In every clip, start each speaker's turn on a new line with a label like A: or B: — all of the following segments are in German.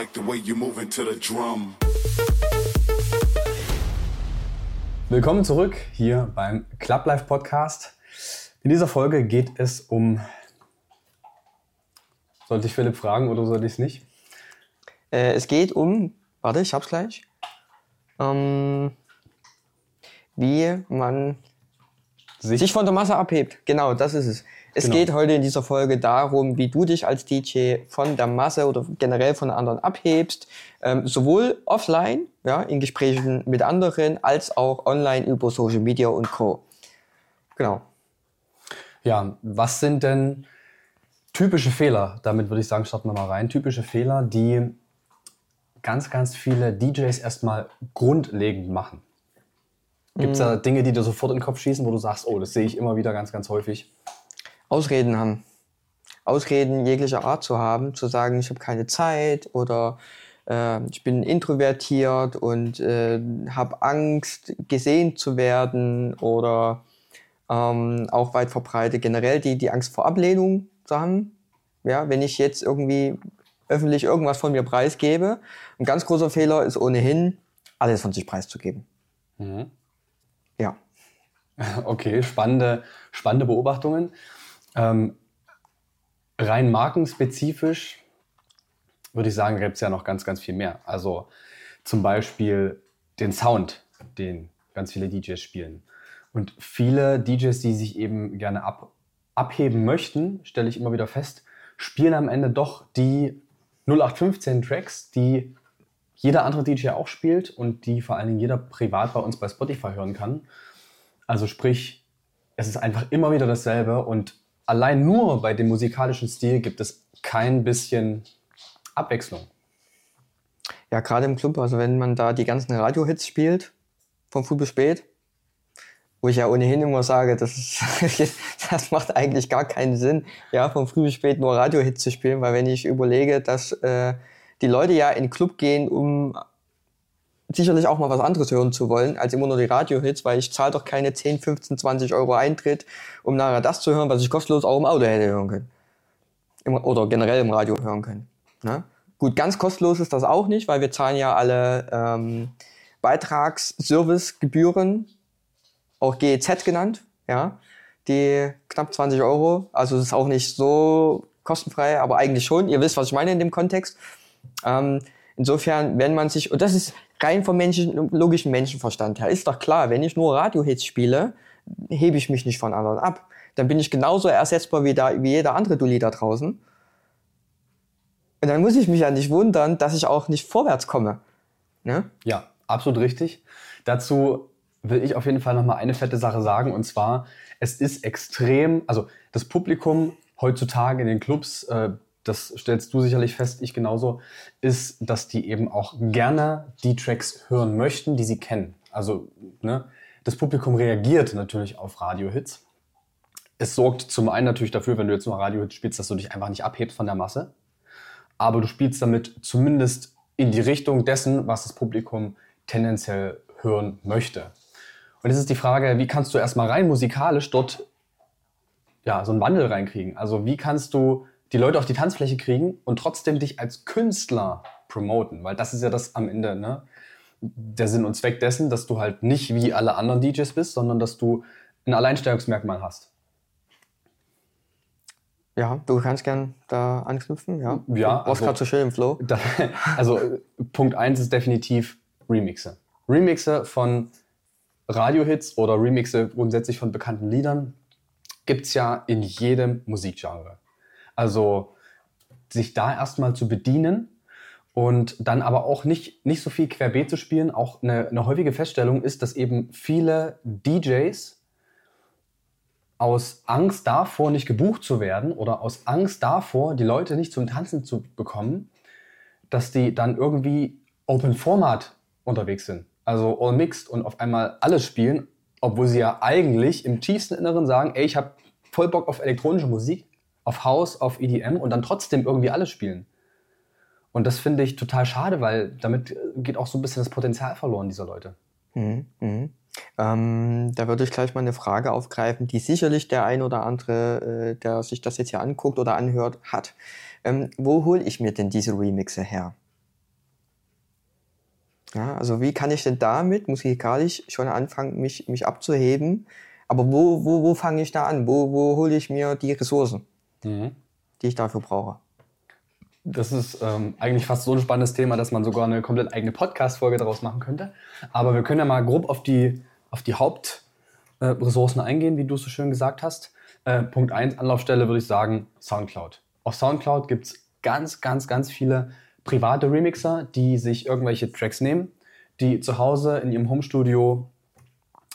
A: like the way you moving to the drum.
B: Willkommen zurück hier beim Club Life Podcast. In dieser Folge geht es um. Sollte ich Philipp fragen oder sollte ich es nicht?
C: Äh, es geht um, warte, ich hab's gleich. Ähm, wie man sich, sich von der Masse abhebt. Genau, das ist es. Es genau. geht heute in dieser Folge darum, wie du dich als DJ von der Masse oder generell von anderen abhebst, ähm, sowohl offline, ja, in Gesprächen mit anderen, als auch online über Social Media und Co. Genau.
B: Ja, was sind denn typische Fehler? Damit würde ich sagen, starten wir mal rein. Typische Fehler, die ganz, ganz viele DJs erstmal grundlegend machen. Gibt es da mhm. Dinge, die dir sofort in den Kopf schießen, wo du sagst, oh, das sehe ich immer wieder ganz, ganz häufig?
C: Ausreden haben. Ausreden jeglicher Art zu haben, zu sagen, ich habe keine Zeit oder äh, ich bin introvertiert und äh, habe Angst, gesehen zu werden oder ähm, auch weit verbreitet generell die, die Angst vor Ablehnung zu haben. Ja, wenn ich jetzt irgendwie öffentlich irgendwas von mir preisgebe. Ein ganz großer Fehler ist ohnehin, alles von sich preiszugeben. Mhm. Ja.
B: Okay, spannende, spannende Beobachtungen. Ähm, rein markenspezifisch würde ich sagen, gibt es ja noch ganz, ganz viel mehr. Also zum Beispiel den Sound, den ganz viele DJs spielen. Und viele DJs, die sich eben gerne ab, abheben möchten, stelle ich immer wieder fest, spielen am Ende doch die 0815 Tracks, die jeder andere DJ auch spielt und die vor allen Dingen jeder privat bei uns bei Spotify hören kann. Also sprich, es ist einfach immer wieder dasselbe und allein nur bei dem musikalischen Stil gibt es kein bisschen Abwechslung.
C: Ja, gerade im Club, also wenn man da die ganzen Radiohits spielt, von früh bis spät, wo ich ja ohnehin immer sage, das, ist, das macht eigentlich gar keinen Sinn, ja, von früh bis spät nur Radiohits zu spielen, weil wenn ich überlege, dass äh, die Leute ja in den Club gehen, um sicherlich auch mal was anderes hören zu wollen, als immer nur die Radiohits, weil ich zahle doch keine 10, 15, 20 Euro Eintritt, um nachher das zu hören, was ich kostenlos auch im Auto hätte hören können. Im, oder generell im Radio hören können. Ne? Gut, ganz kostenlos ist das auch nicht, weil wir zahlen ja alle ähm, Beitragsservicegebühren, auch GEZ genannt, ja, die knapp 20 Euro. Also es ist auch nicht so kostenfrei, aber eigentlich schon. Ihr wisst, was ich meine in dem Kontext. Ähm, insofern, wenn man sich, und das ist rein vom Menschen, logischen Menschenverstand her. Ist doch klar, wenn ich nur Radiohits spiele, hebe ich mich nicht von anderen ab. Dann bin ich genauso ersetzbar wie, da, wie jeder andere Dulli da draußen. Und dann muss ich mich ja nicht wundern, dass ich auch nicht vorwärts komme.
B: Ne? Ja, absolut richtig. Dazu will ich auf jeden Fall nochmal eine fette Sache sagen. Und zwar, es ist extrem, also das Publikum heutzutage in den Clubs, äh, das stellst du sicherlich fest, ich genauso, ist, dass die eben auch gerne die Tracks hören möchten, die sie kennen. Also ne, das Publikum reagiert natürlich auf Radiohits. Es sorgt zum einen natürlich dafür, wenn du jetzt nur Radiohits spielst, dass du dich einfach nicht abhebst von der Masse. Aber du spielst damit zumindest in die Richtung dessen, was das Publikum tendenziell hören möchte. Und jetzt ist die Frage, wie kannst du erstmal rein musikalisch dort ja, so einen Wandel reinkriegen? Also wie kannst du die Leute auf die Tanzfläche kriegen und trotzdem dich als Künstler promoten, weil das ist ja das am Ende, ne? Der Sinn und Zweck dessen, dass du halt nicht wie alle anderen DJs bist, sondern dass du ein Alleinstellungsmerkmal hast.
C: Ja, du kannst gern da anknüpfen, ja.
B: Ja.
C: Du warst also, gerade so schön im Flow.
B: Da, also Punkt 1 ist definitiv Remixe. Remixe von Radiohits oder Remixe grundsätzlich von bekannten Liedern gibt es ja in jedem Musikgenre. Also sich da erstmal zu bedienen und dann aber auch nicht, nicht so viel querbeet zu spielen. Auch eine, eine häufige Feststellung ist, dass eben viele DJs aus Angst davor, nicht gebucht zu werden oder aus Angst davor, die Leute nicht zum Tanzen zu bekommen, dass die dann irgendwie Open Format unterwegs sind. Also all mixed und auf einmal alles spielen, obwohl sie ja eigentlich im tiefsten Inneren sagen, ey, ich habe voll Bock auf elektronische Musik, auf House, auf EDM und dann trotzdem irgendwie alles spielen. Und das finde ich total schade, weil damit geht auch so ein bisschen das Potenzial verloren dieser Leute.
C: Mhm, mh. ähm, da würde ich gleich mal eine Frage aufgreifen, die sicherlich der ein oder andere, äh, der sich das jetzt hier anguckt oder anhört, hat. Ähm, wo hole ich mir denn diese Remixe her? Ja, also wie kann ich denn damit musikalisch schon anfangen, mich, mich abzuheben? Aber wo, wo, wo fange ich da an? Wo, wo hole ich mir die Ressourcen,
B: Mhm.
C: die ich dafür brauche?
B: Das ist ähm, eigentlich fast so ein spannendes Thema, dass man sogar eine komplett eigene Podcast-Folge daraus machen könnte. Aber wir können ja mal grob auf die, auf die Hauptressourcen eingehen, wie du es so schön gesagt hast. Äh, Punkt 1, Anlaufstelle würde ich sagen, Soundcloud. Auf Soundcloud gibt es ganz, ganz, ganz viele private Remixer, die sich irgendwelche Tracks nehmen, die zu Hause in ihrem Homestudio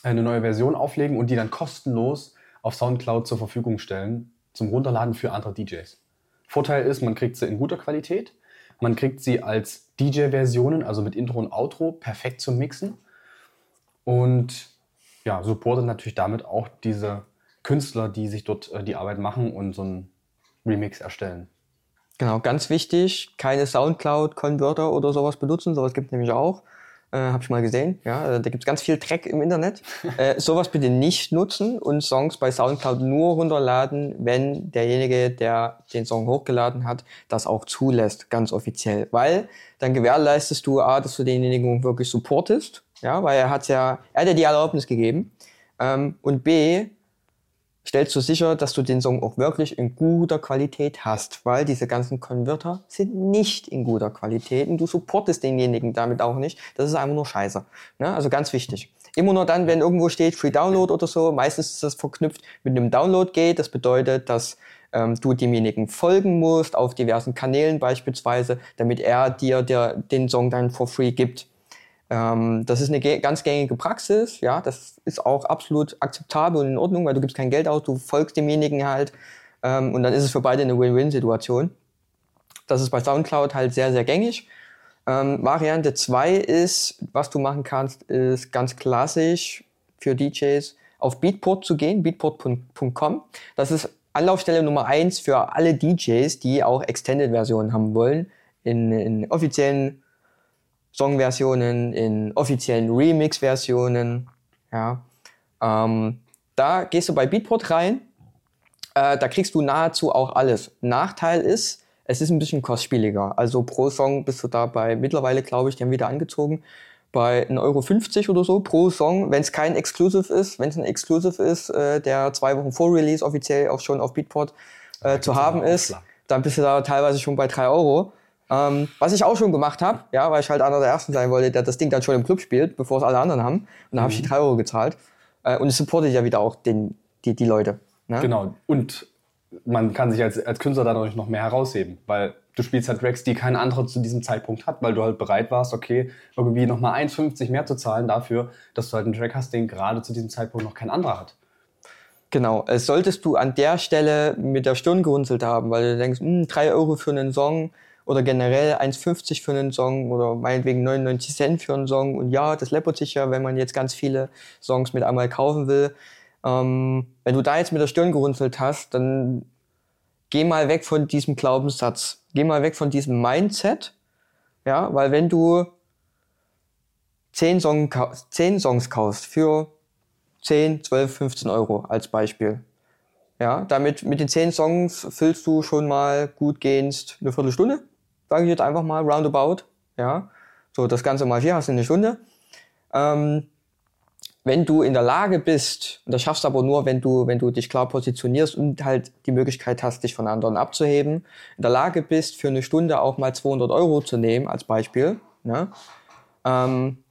B: eine neue Version auflegen und die dann kostenlos auf Soundcloud zur Verfügung stellen zum Runterladen für andere DJs. Vorteil ist, man kriegt sie in guter Qualität, man kriegt sie als DJ-Versionen, also mit Intro und Outro, perfekt zum Mixen und ja, supportet natürlich damit auch diese Künstler, die sich dort äh, die Arbeit machen und so einen Remix erstellen.
C: Genau, ganz wichtig, keine Soundcloud-Converter oder sowas benutzen, sowas gibt es nämlich auch. Äh, Habe ich mal gesehen. Ja, äh, da gibt es ganz viel Dreck im Internet. äh, sowas bitte nicht nutzen und Songs bei Soundcloud nur runterladen, wenn derjenige, der den Song hochgeladen hat, das auch zulässt, ganz offiziell. Weil dann gewährleistest du A, dass du denjenigen wirklich supportest, ja, weil er hat ja, er hat ja die Erlaubnis gegeben. Ähm, und B, stellst du sicher, dass du den Song auch wirklich in guter Qualität hast, weil diese ganzen Konverter sind nicht in guter Qualität und du supportest denjenigen damit auch nicht. Das ist einfach nur scheiße. Ne? Also ganz wichtig. Immer nur dann, wenn irgendwo steht Free Download oder so, meistens ist das verknüpft mit einem Download-Gate. Das bedeutet, dass ähm, du demjenigen folgen musst, auf diversen Kanälen beispielsweise, damit er dir der, den Song dann for free gibt. Ähm, das ist eine ganz gängige Praxis, ja, das ist auch absolut akzeptabel und in Ordnung, weil du gibst kein Geld aus, du folgst demjenigen halt ähm, und dann ist es für beide eine Win-Win-Situation. Das ist bei Soundcloud halt sehr, sehr gängig. Ähm, Variante 2 ist, was du machen kannst, ist ganz klassisch für DJs auf Beatport zu gehen, beatport.com. Das ist Anlaufstelle Nummer 1 für alle DJs, die auch Extended-Versionen haben wollen, in, in offiziellen Songversionen, in offiziellen Remix-Versionen. Ja. Ähm, da gehst du bei Beatport rein, äh, da kriegst du nahezu auch alles. Nachteil ist, es ist ein bisschen kostspieliger. Also pro Song bist du da bei, mittlerweile glaube ich, die haben wieder angezogen, bei 1,50 Euro oder so pro Song, wenn es kein Exclusive ist. Wenn es ein Exclusive ist, äh, der zwei Wochen vor Release offiziell auch schon auf Beatport äh, zu haben ist, dann bist du da teilweise schon bei 3 Euro. Ähm, was ich auch schon gemacht habe, ja, weil ich halt einer der Ersten sein wollte, der das Ding dann schon im Club spielt, bevor es alle anderen haben. Und dann habe ich die 3 Euro gezahlt. Äh, und es supportet ja wieder auch den, die, die Leute. Ne?
B: Genau. Und man kann sich als, als Künstler dadurch noch mehr herausheben, weil du spielst halt Tracks, die kein anderer zu diesem Zeitpunkt hat, weil du halt bereit warst, okay, irgendwie nochmal 1,50 mehr zu zahlen dafür, dass du halt einen Track hast, den gerade zu diesem Zeitpunkt noch kein anderer hat.
C: Genau, äh, solltest du an der Stelle mit der Stirn gerunzelt haben, weil du denkst, hm, 3 Euro für einen Song oder generell 1,50 für einen Song oder meinetwegen 99 Cent für einen Song und ja, das läppert sich ja, wenn man jetzt ganz viele Songs mit einmal kaufen will. Ähm, wenn du da jetzt mit der Stirn gerunzelt hast, dann geh mal weg von diesem Glaubenssatz. Geh mal weg von diesem Mindset. Ja, weil wenn du 10, Song, 10 Songs kaufst für 10, 12, 15 Euro als Beispiel. Ja, damit mit den 10 Songs füllst du schon mal gut gehend eine Viertelstunde, sage ich jetzt einfach mal, roundabout. Ja, so das Ganze mal vier hast du eine Stunde. Ähm, wenn du in der Lage bist, und das schaffst du aber nur, wenn du, wenn du dich klar positionierst und halt die Möglichkeit hast, dich von anderen abzuheben, in der Lage bist, für eine Stunde auch mal 200 Euro zu nehmen, als Beispiel, ne? ähm,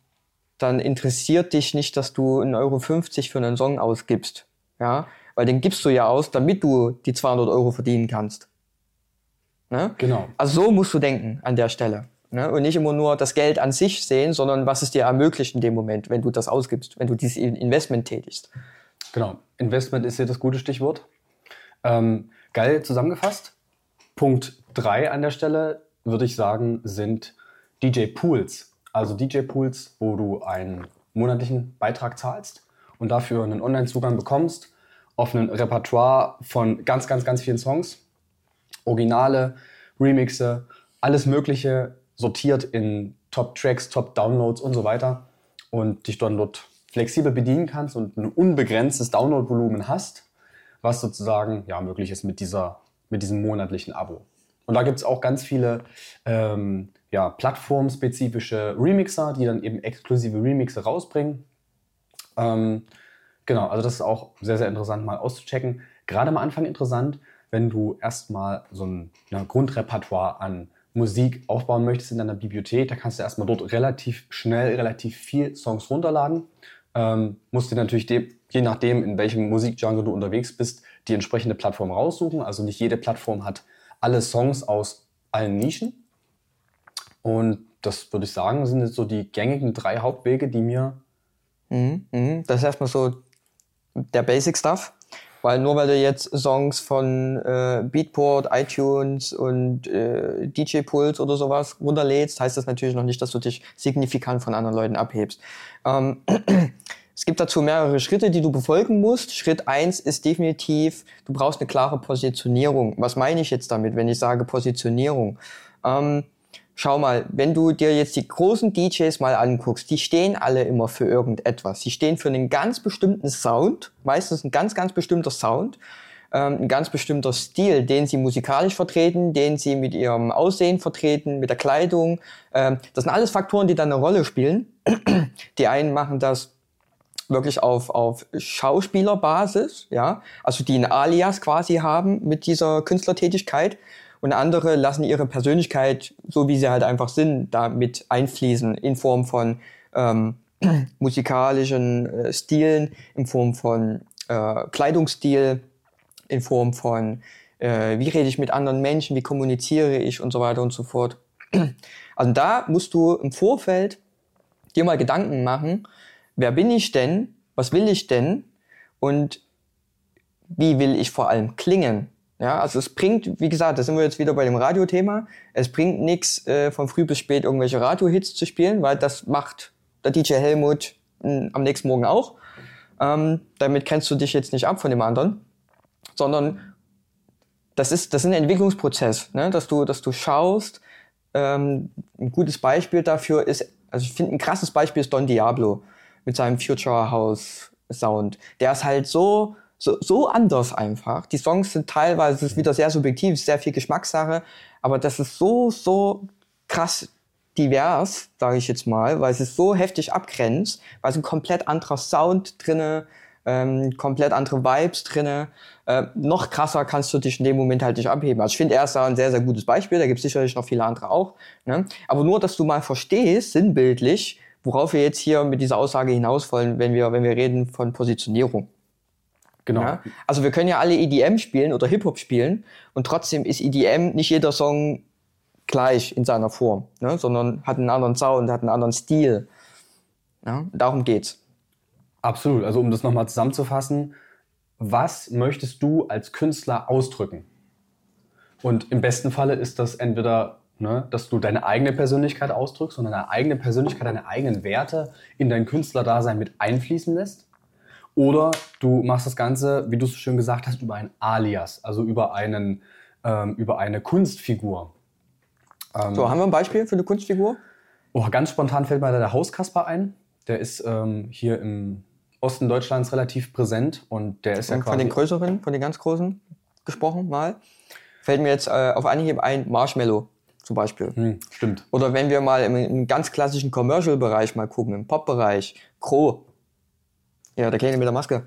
C: dann interessiert dich nicht, dass du 1,50 Euro für einen Song ausgibst. Ja? Weil den gibst du ja aus, damit du die 200 Euro verdienen kannst. Ne?
B: Genau.
C: Also so musst du denken an der Stelle. Ne? Und nicht immer nur das Geld an sich sehen, sondern was es dir ermöglicht in dem Moment, wenn du das ausgibst, wenn du dieses Investment tätigst.
B: Genau. Investment ist hier das gute Stichwort. Ähm, geil zusammengefasst. Punkt 3 an der Stelle, würde ich sagen, sind DJ-Pools. Also DJ-Pools, wo du einen monatlichen Beitrag zahlst und dafür einen Online-Zugang bekommst auf ein Repertoire von ganz, ganz, ganz vielen Songs. Originale, Remixe, alles Mögliche sortiert in Top-Tracks, Top-Downloads und so weiter und dich dann dort flexibel bedienen kannst und ein unbegrenztes Download-Volumen hast, was sozusagen ja, möglich ist mit, dieser, mit diesem monatlichen Abo. Und da gibt es auch ganz viele ähm, ja, plattformspezifische Remixer, die dann eben exklusive Remixe rausbringen. Ähm, genau, also das ist auch sehr, sehr interessant mal auszuchecken. Gerade am Anfang interessant, wenn du erstmal so ein ja, Grundrepertoire an Musik aufbauen möchtest in deiner Bibliothek, da kannst du erstmal dort relativ schnell, relativ viel Songs runterladen. Ähm, musst dir natürlich je nachdem, in welchem Musikgenre du unterwegs bist, die entsprechende Plattform raussuchen. Also nicht jede Plattform hat alle Songs aus allen Nischen. Und das würde ich sagen, sind jetzt so die gängigen drei Hauptwege, die mir.
C: Mhm, mhm. Das ist erstmal so der Basic Stuff. Weil nur weil du jetzt Songs von äh, Beatport, iTunes und äh, DJ Pulse oder sowas runterlädst, heißt das natürlich noch nicht, dass du dich signifikant von anderen Leuten abhebst. Ähm, es gibt dazu mehrere Schritte, die du befolgen musst. Schritt eins ist definitiv, du brauchst eine klare Positionierung. Was meine ich jetzt damit, wenn ich sage Positionierung? Ähm, schau mal, wenn du dir jetzt die großen DJs mal anguckst, die stehen alle immer für irgendetwas. Sie stehen für einen ganz bestimmten Sound, meistens ein ganz, ganz bestimmter Sound, ähm, ein ganz bestimmter Stil, den sie musikalisch vertreten, den sie mit ihrem Aussehen vertreten, mit der Kleidung. Ähm, das sind alles Faktoren, die dann eine Rolle spielen. Die einen machen das wirklich auf, auf Schauspielerbasis, ja, also die ein Alias quasi haben mit dieser Künstlertätigkeit und andere lassen ihre Persönlichkeit, so wie sie halt einfach sind, da mit einfließen in Form von ähm, musikalischen äh, Stilen, in Form von äh, Kleidungsstil, in Form von äh, wie rede ich mit anderen Menschen, wie kommuniziere ich und so weiter und so fort. Also da musst du im Vorfeld dir mal Gedanken machen, wer bin ich denn, was will ich denn und wie will ich vor allem klingen. Ja, also es bringt, wie gesagt, da sind wir jetzt wieder bei dem Radiothema. Es bringt nichts, äh, von früh bis spät irgendwelche Radiohits zu spielen, weil das macht der DJ Helmut mh, hm, am nächsten Morgen auch. Ähm, damit kennst du dich jetzt nicht ab von dem anderen, sondern das ist, das ist ein Entwicklungsprozess, ne? dass du, dass du schaust. Ähm, ein gutes Beispiel dafür ist, also ich finde ein krasses Beispiel ist Don Diablo mit seinem Future House Sound. Der ist halt so so, so anders einfach. Die Songs sind teilweise, es ist wieder sehr subjektiv, sehr viel Geschmackssache, aber das ist so, so krass divers, sage ich jetzt mal, weil es ist so heftig abgrenzt, weil es ein komplett anderer Sound drinne, ähm, komplett andere Vibes drinne. Äh, noch krasser kannst du dich in dem Moment halt nicht abheben. Also ich finde, er ist da ein sehr, sehr gutes Beispiel, da gibt es sicherlich noch viele andere auch. Ne? Aber nur, dass du mal verstehst, sinnbildlich, worauf wir jetzt hier mit dieser Aussage hinaus wollen, wenn wir, wenn wir reden von Positionierung. Genau. Ja? Also wir können ja alle EDM spielen oder Hip-Hop spielen und trotzdem ist EDM nicht jeder Song gleich in seiner Form, ne? sondern hat einen anderen Sound, hat einen anderen Stil. Ja? Darum geht's.
B: Absolut. Also um das nochmal zusammenzufassen, was möchtest du als Künstler ausdrücken? Und im besten Falle ist das entweder, ne, dass du deine eigene Persönlichkeit ausdrückst und deine eigene Persönlichkeit, deine eigenen Werte in dein Künstlerdasein mit einfließen lässt. Oder du machst das Ganze, wie du es schön gesagt hast, über ein Alias, also über, einen, ähm, über eine Kunstfigur.
C: Ähm, so, haben wir ein Beispiel für eine Kunstfigur?
B: Oh, ganz spontan fällt mir da der Hauskasper ein. Der ist ähm, hier im Osten Deutschlands relativ präsent und der ist und ja
C: quasi... Von den größeren, von den ganz großen gesprochen mal, fällt mir jetzt äh, auf Anhieb ein Marshmallow zum Beispiel.
B: Hm, stimmt.
C: Oder wenn wir mal im, im ganz klassischen Commercial-Bereich mal gucken, im Pop-Bereich, Crow ja, der Kleine mit der Maske.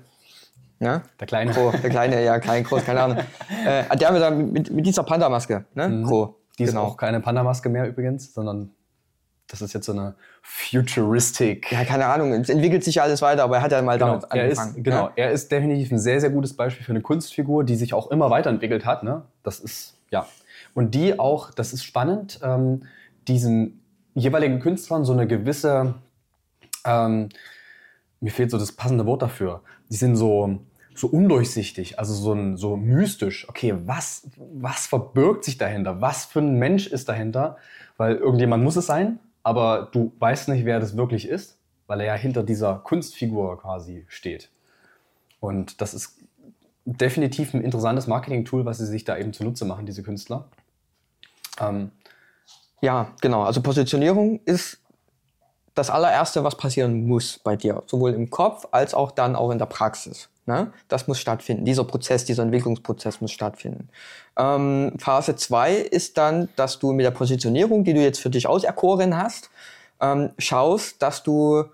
B: Ja? Der Kleine.
C: Kro, der Kleine, ja, klein, groß, keine Ahnung. äh, der mit, mit, mit dieser Panda-Maske, ne?
B: Mhm. Kro. Die ist genau. auch keine Panda-Maske mehr übrigens, sondern das ist jetzt so eine futuristic.
C: Ja, keine Ahnung, es entwickelt sich ja alles weiter, aber er hat ja mal
B: genau,
C: damit
B: angefangen. Er ist, genau, ja? er ist definitiv ein sehr, sehr gutes Beispiel für eine Kunstfigur, die sich auch immer weiterentwickelt hat. Ne? Das ist, ja. Und die auch, das ist spannend, ähm, diesen jeweiligen Künstlern so eine gewisse, ähm, mir fehlt so das passende Wort dafür. Die sind so, so undurchsichtig, also so, so mystisch. Okay, was, was verbirgt sich dahinter? Was für ein Mensch ist dahinter? Weil irgendjemand muss es sein, aber du weißt nicht, wer das wirklich ist, weil er ja hinter dieser Kunstfigur quasi steht. Und das ist definitiv ein interessantes Marketing-Tool, was sie sich da eben zunutze machen, diese Künstler.
C: Ähm, ja, genau. Also Positionierung ist das allererste, was passieren muss bei dir, sowohl im Kopf als auch dann auch in der Praxis. Ne? Das muss stattfinden. Dieser Prozess, dieser Entwicklungsprozess muss stattfinden. Ähm, Phase 2 ist dann, dass du mit der Positionierung, die du jetzt für dich auserkoren hast, ähm, schaust, dass du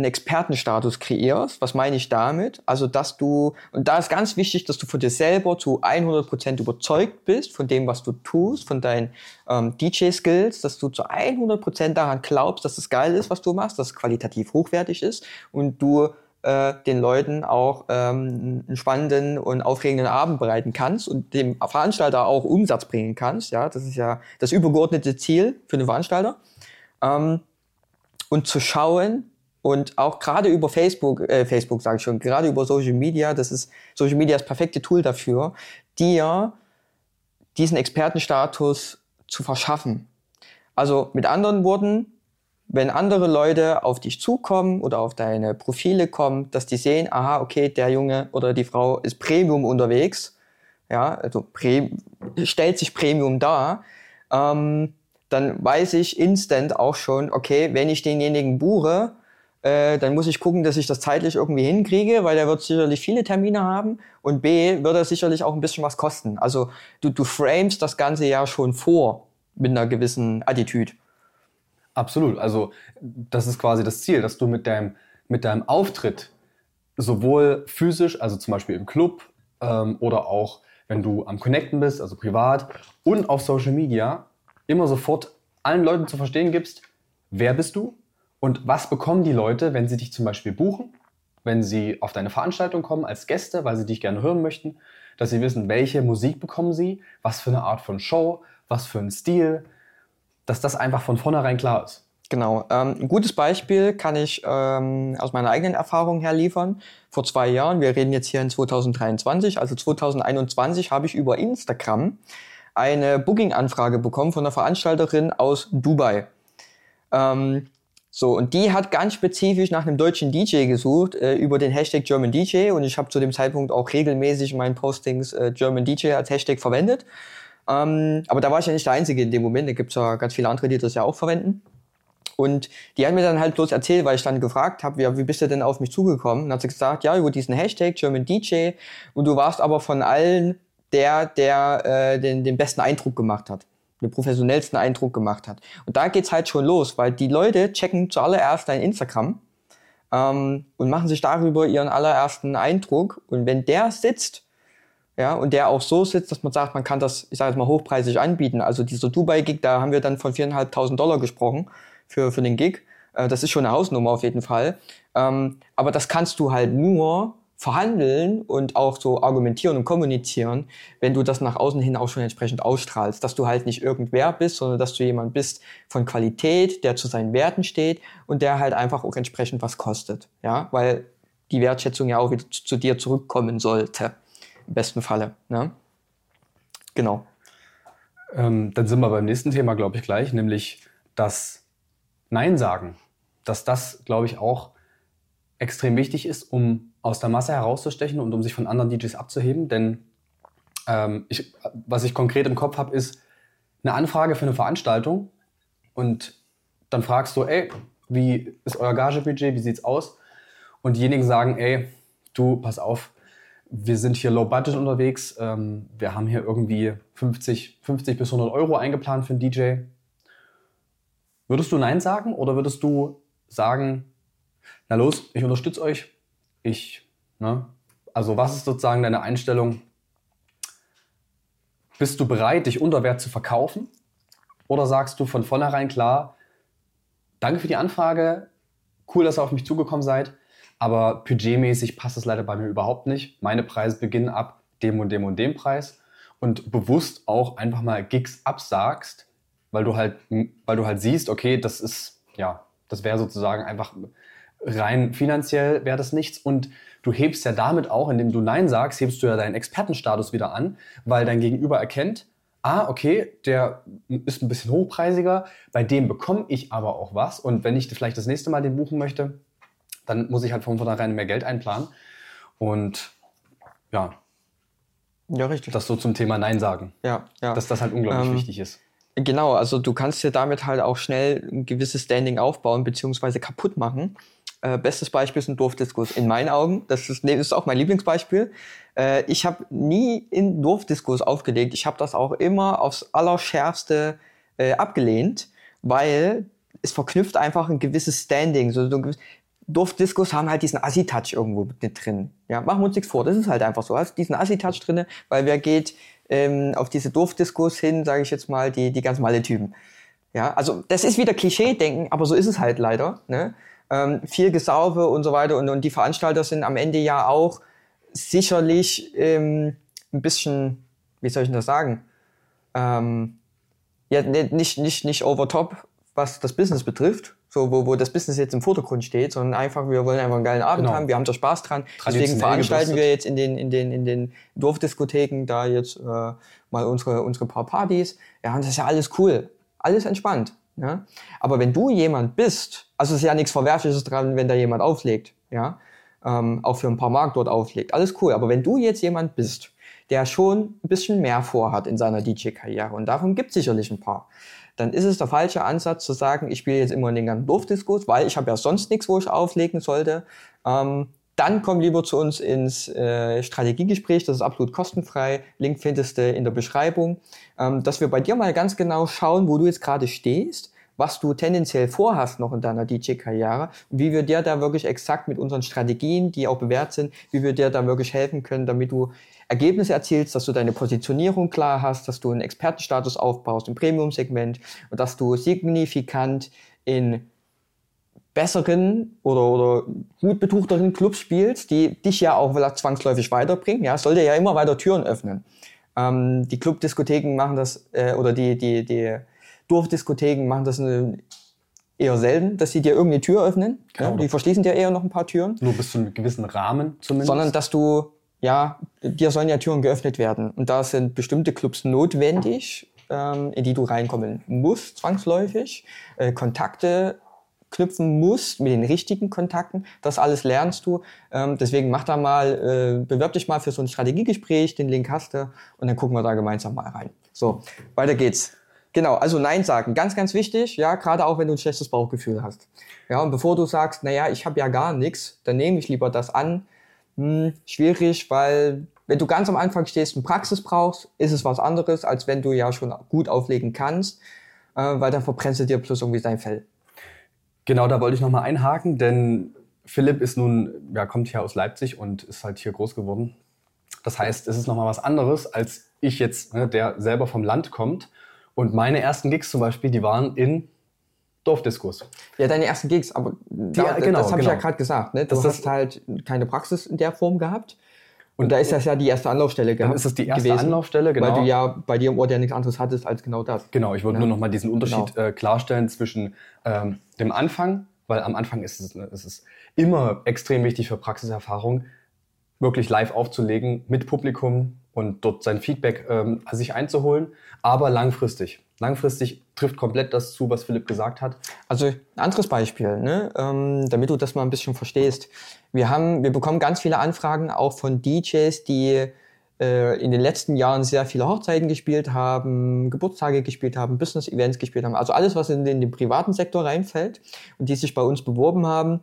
C: einen Expertenstatus kreierst. Was meine ich damit? Also, dass du, und da ist ganz wichtig, dass du von dir selber zu 100% überzeugt bist von dem, was du tust, von deinen ähm, DJ-Skills, dass du zu 100% daran glaubst, dass es geil ist, was du machst, dass es qualitativ hochwertig ist und du äh, den Leuten auch ähm, einen spannenden und aufregenden Abend bereiten kannst und dem Veranstalter auch Umsatz bringen kannst. Ja, das ist ja das übergeordnete Ziel für den Veranstalter. Ähm, und zu schauen, und auch gerade über Facebook, äh, Facebook sage ich schon, gerade über Social Media, das ist Social Media das perfekte Tool dafür, dir diesen Expertenstatus zu verschaffen. Also mit anderen Worten, wenn andere Leute auf dich zukommen oder auf deine Profile kommen, dass die sehen, aha, okay, der Junge oder die Frau ist Premium unterwegs, ja, also Pre stellt sich Premium dar, ähm, dann weiß ich instant auch schon, okay, wenn ich denjenigen buche, äh, dann muss ich gucken, dass ich das zeitlich irgendwie hinkriege, weil der wird sicherlich viele Termine haben und B, wird er sicherlich auch ein bisschen was kosten. Also du, du framest das Ganze ja schon vor mit einer gewissen Attitüde.
B: Absolut. Also das ist quasi das Ziel, dass du mit deinem, mit deinem Auftritt sowohl physisch, also zum Beispiel im Club ähm, oder auch wenn du am Connecten bist, also privat und auf Social Media, immer sofort allen Leuten zu verstehen gibst, wer bist du, und was bekommen die Leute, wenn sie dich zum Beispiel buchen, wenn sie auf deine Veranstaltung kommen als Gäste, weil sie dich gerne hören möchten, dass sie wissen, welche Musik bekommen sie, was für eine Art von Show, was für ein Stil, dass das einfach von vornherein klar ist.
C: Genau. Ähm, ein gutes Beispiel kann ich ähm, aus meiner eigenen Erfahrung her liefern. Vor zwei Jahren, wir reden jetzt hier in 2023, also 2021 habe ich über Instagram eine Booking-Anfrage bekommen von einer Veranstalterin aus Dubai. Ähm, so, und die hat ganz spezifisch nach einem deutschen DJ gesucht äh, über den Hashtag German DJ und ich habe zu dem Zeitpunkt auch regelmäßig in meinen Postings äh, German DJ als Hashtag verwendet. Ähm, aber da war ich ja nicht der Einzige in dem Moment, da gibt's ja ganz viele andere, die das ja auch verwenden. Und die hat mir dann halt bloß erzählt, weil ich dann gefragt habe, wie bist du denn auf mich zugekommen? Und hat sie gesagt, ja, über diesen Hashtag German DJ und du warst aber von allen der, der äh, den, den besten Eindruck gemacht hat den professionellsten Eindruck gemacht hat. Und da geht's halt schon los, weil die Leute checken zuallererst dein Instagram ähm, und machen sich darüber ihren allerersten Eindruck. Und wenn der sitzt, ja, und der auch so sitzt, dass man sagt, man kann das, ich sage jetzt mal, hochpreisig anbieten. Also dieser Dubai-Gig, da haben wir dann von 4.500 Dollar gesprochen für, für den Gig. Äh, das ist schon eine Hausnummer auf jeden Fall. Ähm, aber das kannst du halt nur, verhandeln und auch so argumentieren und kommunizieren, wenn du das nach außen hin auch schon entsprechend ausstrahlst, dass du halt nicht irgendwer bist, sondern dass du jemand bist von Qualität, der zu seinen Werten steht und der halt einfach auch entsprechend was kostet, ja, weil die Wertschätzung ja auch wieder zu, zu dir zurückkommen sollte, im besten Falle, ne? Genau.
B: Ähm, dann sind wir beim nächsten Thema, glaube ich, gleich, nämlich das Nein sagen. Dass das, glaube ich, auch extrem wichtig ist, um aus der Masse herauszustechen und um sich von anderen DJs abzuheben. Denn ähm, ich, was ich konkret im Kopf habe, ist eine Anfrage für eine Veranstaltung und dann fragst du, ey, wie ist euer Gagebudget, wie sieht's aus? Und diejenigen sagen, ey, du, pass auf, wir sind hier low budget unterwegs, ähm, wir haben hier irgendwie 50, 50 bis 100 Euro eingeplant für einen DJ. Würdest du Nein sagen oder würdest du sagen, na los, ich unterstütze euch, ich. Ne? Also was ist sozusagen deine Einstellung? Bist du bereit, dich unter Wert zu verkaufen? Oder sagst du von vornherein klar, danke für die Anfrage, cool, dass ihr auf mich zugekommen seid, aber budgetmäßig passt es leider bei mir überhaupt nicht. Meine Preise beginnen ab dem und dem und dem Preis und bewusst auch einfach mal Gigs absagst, weil du halt, weil du halt siehst, okay, das ist, ja, das wäre sozusagen einfach rein finanziell wäre das nichts und du hebst ja damit auch, indem du Nein sagst, hebst du ja deinen Expertenstatus wieder an, weil dein Gegenüber erkennt, ah, okay, der ist ein bisschen hochpreisiger, bei dem bekomme ich aber auch was und wenn ich vielleicht das nächste Mal den buchen möchte, dann muss ich halt von vornherein mehr Geld einplanen und ja.
C: Ja, richtig.
B: Das so zum Thema Nein sagen.
C: Ja, ja.
B: Dass das halt unglaublich ähm, wichtig ist.
C: Genau, also du kannst dir damit halt auch schnell ein gewisses Standing aufbauen, beziehungsweise kaputt machen. Äh, bestes Beispiel ist ein Dorfdiskus. In meinen Augen, das ist, das ist auch mein Lieblingsbeispiel. Äh, ich habe nie in Dorfdiskus aufgelegt. Ich habe das auch immer aufs Allerschärfste äh, abgelehnt, weil es verknüpft einfach ein gewisses Standing. So, so, Dorfdiskus haben halt diesen Assi-Touch irgendwo mit drin. Ja, machen wir uns nichts vor, das ist halt einfach so. Hast diesen Assi-Touch drin, weil wer geht ähm, auf diese Dorfdiskus hin, sage ich jetzt mal, die, die ganz malle Typen. Ja, also das ist wieder Klischee-Denken, aber so ist es halt leider. Ne? Ähm, viel Gesaufe und so weiter und, und die Veranstalter sind am Ende ja auch sicherlich ähm, ein bisschen, wie soll ich denn das sagen? Ähm, ja, nicht, nicht, nicht over top, was das Business betrifft, so wo, wo das Business jetzt im Vordergrund steht, sondern einfach, wir wollen einfach einen geilen Abend genau. haben, wir haben da Spaß dran. Deswegen veranstalten wir jetzt in den, in den, in den Dorfdiskotheken da jetzt äh, mal unsere, unsere paar Partys. Ja, und das ist ja alles cool, alles entspannt. Ja? Aber wenn du jemand bist, also ist ja nichts Verwerfliches dran, wenn da jemand auflegt, ja, ähm, auch für ein paar Mark dort auflegt, alles cool. Aber wenn du jetzt jemand bist, der schon ein bisschen mehr vorhat in seiner DJ-Karriere, und davon gibt es sicherlich ein paar, dann ist es der falsche Ansatz zu sagen, ich spiele jetzt immer in den ganzen Dorfdiskos, weil ich habe ja sonst nichts, wo ich auflegen sollte. Ähm, dann komm lieber zu uns ins äh, Strategiegespräch, das ist absolut kostenfrei. Link findest du in der Beschreibung, ähm, dass wir bei dir mal ganz genau schauen, wo du jetzt gerade stehst, was du tendenziell vorhast noch in deiner DJ-Karriere und wie wir dir da wirklich exakt mit unseren Strategien, die auch bewährt sind, wie wir dir da wirklich helfen können, damit du Ergebnisse erzielst, dass du deine Positionierung klar hast, dass du einen Expertenstatus aufbaust im Premium-Segment und dass du signifikant in besseren oder, oder gut betuchteren Clubs spielst, die dich ja auch zwangsläufig weiterbringen. Ja, soll dir ja immer weiter Türen öffnen. Ähm, die Clubdiskotheken machen das, äh, oder die, die, die Dorfdiskotheken machen das eine, eher selten, dass sie dir irgendeine Tür öffnen. Genau. Ja, die verschließen dir eher noch ein paar Türen.
B: Nur bis zu einem gewissen Rahmen zumindest.
C: Sondern dass du ja, dir sollen ja Türen geöffnet werden. Und da sind bestimmte Clubs notwendig, ähm, in die du reinkommen musst, zwangsläufig. Äh, Kontakte knüpfen musst mit den richtigen Kontakten. Das alles lernst du. Ähm, deswegen mach da mal, äh, bewirb dich mal für so ein Strategiegespräch, den Link hast du und dann gucken wir da gemeinsam mal rein. So, weiter geht's. Genau, also Nein sagen, ganz, ganz wichtig, ja, gerade auch wenn du ein schlechtes Bauchgefühl hast. Ja, und bevor du sagst, naja, ich habe ja gar nichts, dann nehme ich lieber das an, hm, schwierig, weil wenn du ganz am Anfang stehst und Praxis brauchst, ist es was anderes, als wenn du ja schon gut auflegen kannst, äh, weil dann verbrennst du dir plus irgendwie dein Fell.
B: Genau, da wollte ich nochmal einhaken, denn Philipp ist nun, ja, kommt hier aus Leipzig und ist halt hier groß geworden. Das heißt, es ist nochmal was anderes, als ich jetzt, ne, der selber vom Land kommt. Und meine ersten Gigs zum Beispiel, die waren in Dorfdiskos.
C: Ja, deine ersten Gigs, aber da, ja, genau, das habe genau. ich ja gerade gesagt. Ne? Du das hast halt keine Praxis in der Form gehabt. Und, da ist das ja die erste Anlaufstelle
B: gehabt. Dann ist das die erste gewesen,
C: Anlaufstelle, genau. Weil du ja bei dir im Ort ja nichts anderes hattest als genau das.
B: Genau, ich wollte ja. nur noch mal diesen Unterschied genau. äh, klarstellen zwischen ähm, dem Anfang, weil am Anfang ist es, ist es immer extrem wichtig für Praxiserfahrung, wirklich live aufzulegen mit Publikum und dort sein Feedback ähm, sich einzuholen, aber langfristig. Langfristig trifft komplett das zu, was Philipp gesagt hat.
C: Also ein anderes Beispiel, ne? ähm, damit du das mal ein bisschen verstehst. Wir haben, wir bekommen ganz viele Anfragen auch von DJs, die äh, in den letzten Jahren sehr viele Hochzeiten gespielt haben, Geburtstage gespielt haben, Business-Events gespielt haben. Also alles, was in den, in den privaten Sektor reinfällt und die sich bei uns beworben haben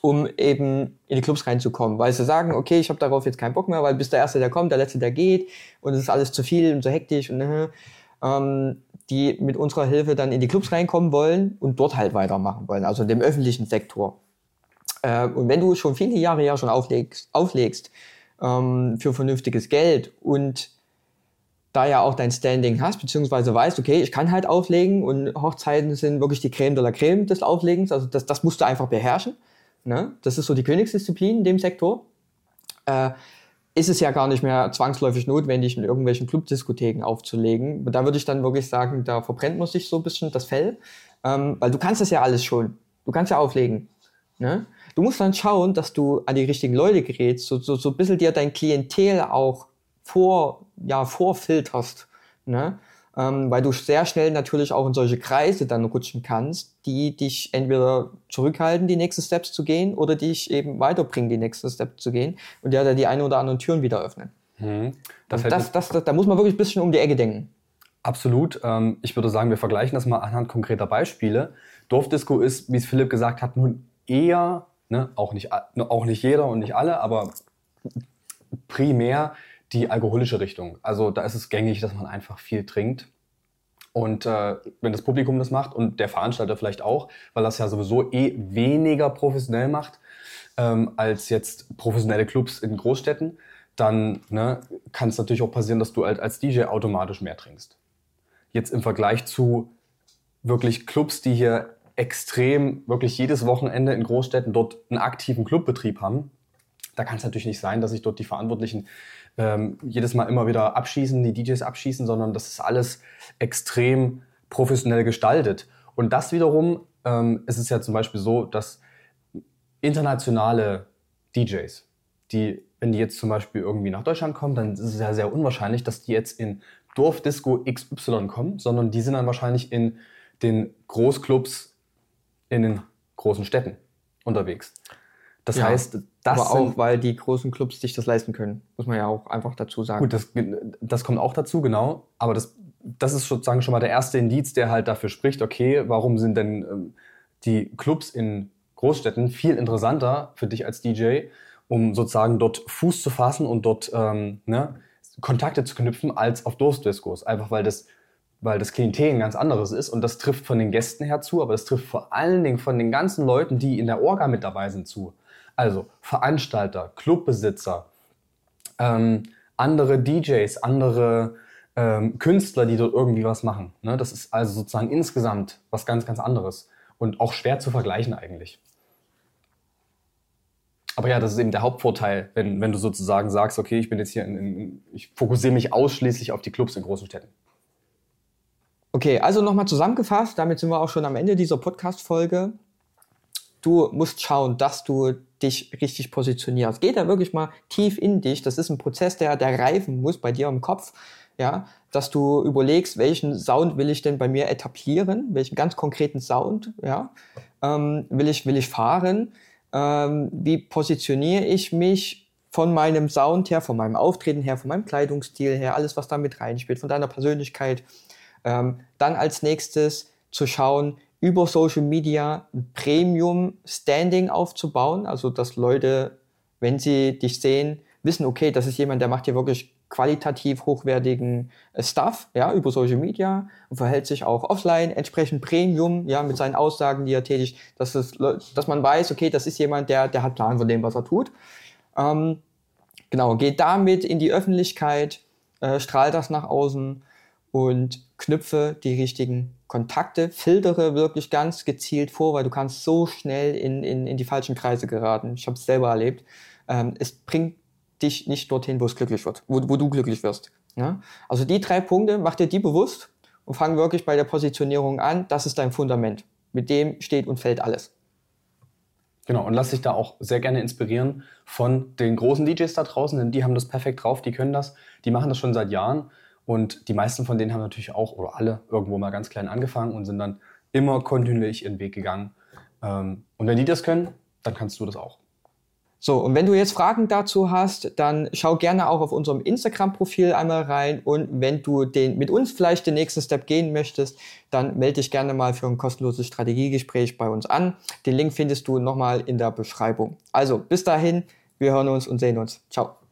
C: um eben in die Clubs reinzukommen, weil sie sagen, okay, ich habe darauf jetzt keinen Bock mehr, weil bis der Erste, der kommt, der Letzte, der geht und es ist alles zu viel und so hektisch und äh, ähm, die mit unserer Hilfe dann in die Clubs reinkommen wollen und dort halt weitermachen wollen, also in dem öffentlichen Sektor. Äh, und wenn du schon viele Jahre ja schon auflegst, auflegst ähm, für vernünftiges Geld und da ja auch dein Standing hast, beziehungsweise weißt, okay, ich kann halt auflegen und Hochzeiten sind wirklich die Creme de la Creme des Auflegens, also das, das musst du einfach beherrschen. Ne? Das ist so die Königsdisziplin in dem Sektor. Äh, ist es ja gar nicht mehr zwangsläufig notwendig, in irgendwelchen Clubdiskotheken aufzulegen. Da würde ich dann wirklich sagen, da verbrennt man sich so ein bisschen das Fell, ähm, weil du kannst das ja alles schon. Du kannst ja auflegen. Ne? Du musst dann schauen, dass du an die richtigen Leute gerätst, so, so, so ein bisschen dir dein Klientel auch vor, ja, vorfilterst. Ne? Ähm, weil du sehr schnell natürlich auch in solche Kreise dann rutschen kannst, die dich entweder zurückhalten, die nächsten Steps zu gehen, oder dich eben weiterbringen, die nächsten Steps zu gehen und ja die eine oder anderen Türen wieder öffnen. Mhm. Das, das, das, das, da muss man wirklich ein bisschen um die Ecke denken.
B: Absolut. Ähm, ich würde sagen, wir vergleichen das mal anhand konkreter Beispiele. Dorfdisco ist, wie es Philipp gesagt hat, nun eher, ne, auch, nicht, auch nicht jeder und nicht alle, aber primär die alkoholische Richtung. Also da ist es gängig, dass man einfach viel trinkt. Und äh, wenn das Publikum das macht und der Veranstalter vielleicht auch, weil das ja sowieso eh weniger professionell macht ähm, als jetzt professionelle Clubs in Großstädten, dann ne, kann es natürlich auch passieren, dass du halt als DJ automatisch mehr trinkst. Jetzt im Vergleich zu wirklich Clubs, die hier extrem, wirklich jedes Wochenende in Großstädten dort einen aktiven Clubbetrieb haben, da kann es natürlich nicht sein, dass sich dort die Verantwortlichen ähm, jedes Mal immer wieder abschießen, die DJs abschießen, sondern das ist alles extrem professionell gestaltet. Und das wiederum ähm, ist es ja zum Beispiel so, dass internationale DJs, die, wenn die jetzt zum Beispiel irgendwie nach Deutschland kommen, dann ist es ja sehr unwahrscheinlich, dass die jetzt in Dorfdisco XY kommen, sondern die sind dann wahrscheinlich in den Großclubs in den großen Städten unterwegs.
C: Das ja, heißt, das aber auch, weil die großen Clubs sich das leisten können, muss man ja auch einfach dazu sagen.
B: Gut, das, das kommt auch dazu, genau. Aber das, das ist sozusagen schon mal der erste Indiz, der halt dafür spricht, okay, warum sind denn ähm, die Clubs in Großstädten viel interessanter für dich als DJ, um sozusagen dort Fuß zu fassen und dort ähm, ne, Kontakte zu knüpfen, als auf Durstdiskos. Einfach weil das weil das Klientel ein ganz anderes ist und das trifft von den Gästen her zu, aber das trifft vor allen Dingen von den ganzen Leuten, die in der Orga mit dabei sind, zu. Also Veranstalter, Clubbesitzer, ähm, andere DJs, andere ähm, Künstler, die dort irgendwie was machen. Ne? Das ist also sozusagen insgesamt was ganz, ganz anderes und auch schwer zu vergleichen eigentlich. Aber ja, das ist eben der Hauptvorteil, wenn, wenn du sozusagen sagst, okay, ich bin jetzt hier in, in ich fokussiere mich ausschließlich auf die Clubs in großen Städten.
C: Okay, also nochmal zusammengefasst, damit sind wir auch schon am Ende dieser Podcast-Folge. Du musst schauen, dass du dich richtig positionierst. Geh da wirklich mal tief in dich. Das ist ein Prozess, der, der reifen muss bei dir im Kopf. Ja, dass du überlegst, welchen Sound will ich denn bei mir etablieren? Welchen ganz konkreten Sound, ja, ähm, will ich, will ich fahren? Ähm, wie positioniere ich mich von meinem Sound her, von meinem Auftreten her, von meinem Kleidungsstil her, alles, was da mit reinspielt, von deiner Persönlichkeit? Ähm, dann als nächstes zu schauen, über Social Media ein Premium-Standing aufzubauen, also dass Leute, wenn sie dich sehen, wissen, okay, das ist jemand, der macht hier wirklich qualitativ hochwertigen äh, Stuff, ja, über Social Media und verhält sich auch offline entsprechend Premium, ja, mit seinen Aussagen, die er tätigt, dass, es, dass man weiß, okay, das ist jemand, der, der hat Plan von dem, was er tut. Ähm, genau, geht damit in die Öffentlichkeit, äh, strahlt das nach außen und knüpfe die richtigen Kontakte, filtere wirklich ganz gezielt vor, weil du kannst so schnell in, in, in die falschen Kreise geraten. Ich habe es selber erlebt. Ähm, es bringt dich nicht dorthin, wo es glücklich wird, wo, wo du glücklich wirst. Ja? Also die drei Punkte, mach dir die bewusst und fang wirklich bei der Positionierung an. Das ist dein Fundament. Mit dem steht und fällt alles.
B: Genau, und lass dich da auch sehr gerne inspirieren von den großen DJs da draußen, denn die haben das perfekt drauf, die können das, die machen das schon seit Jahren und die meisten von denen haben natürlich auch, oder alle, irgendwo mal ganz klein angefangen und sind dann immer kontinuierlich ihren Weg gegangen. Ähm, und wenn die das können, dann kannst du das auch.
C: So, und wenn du jetzt Fragen dazu hast, dann schau gerne auch auf unserem Instagram-Profil einmal rein. Und wenn du den, mit uns vielleicht den nächsten Step gehen möchtest, dann melde dich gerne mal für ein kostenloses Strategiegespräch bei uns an. Den Link findest du nochmal in der Beschreibung. Also, bis dahin, wir hören uns und sehen uns. Ciao.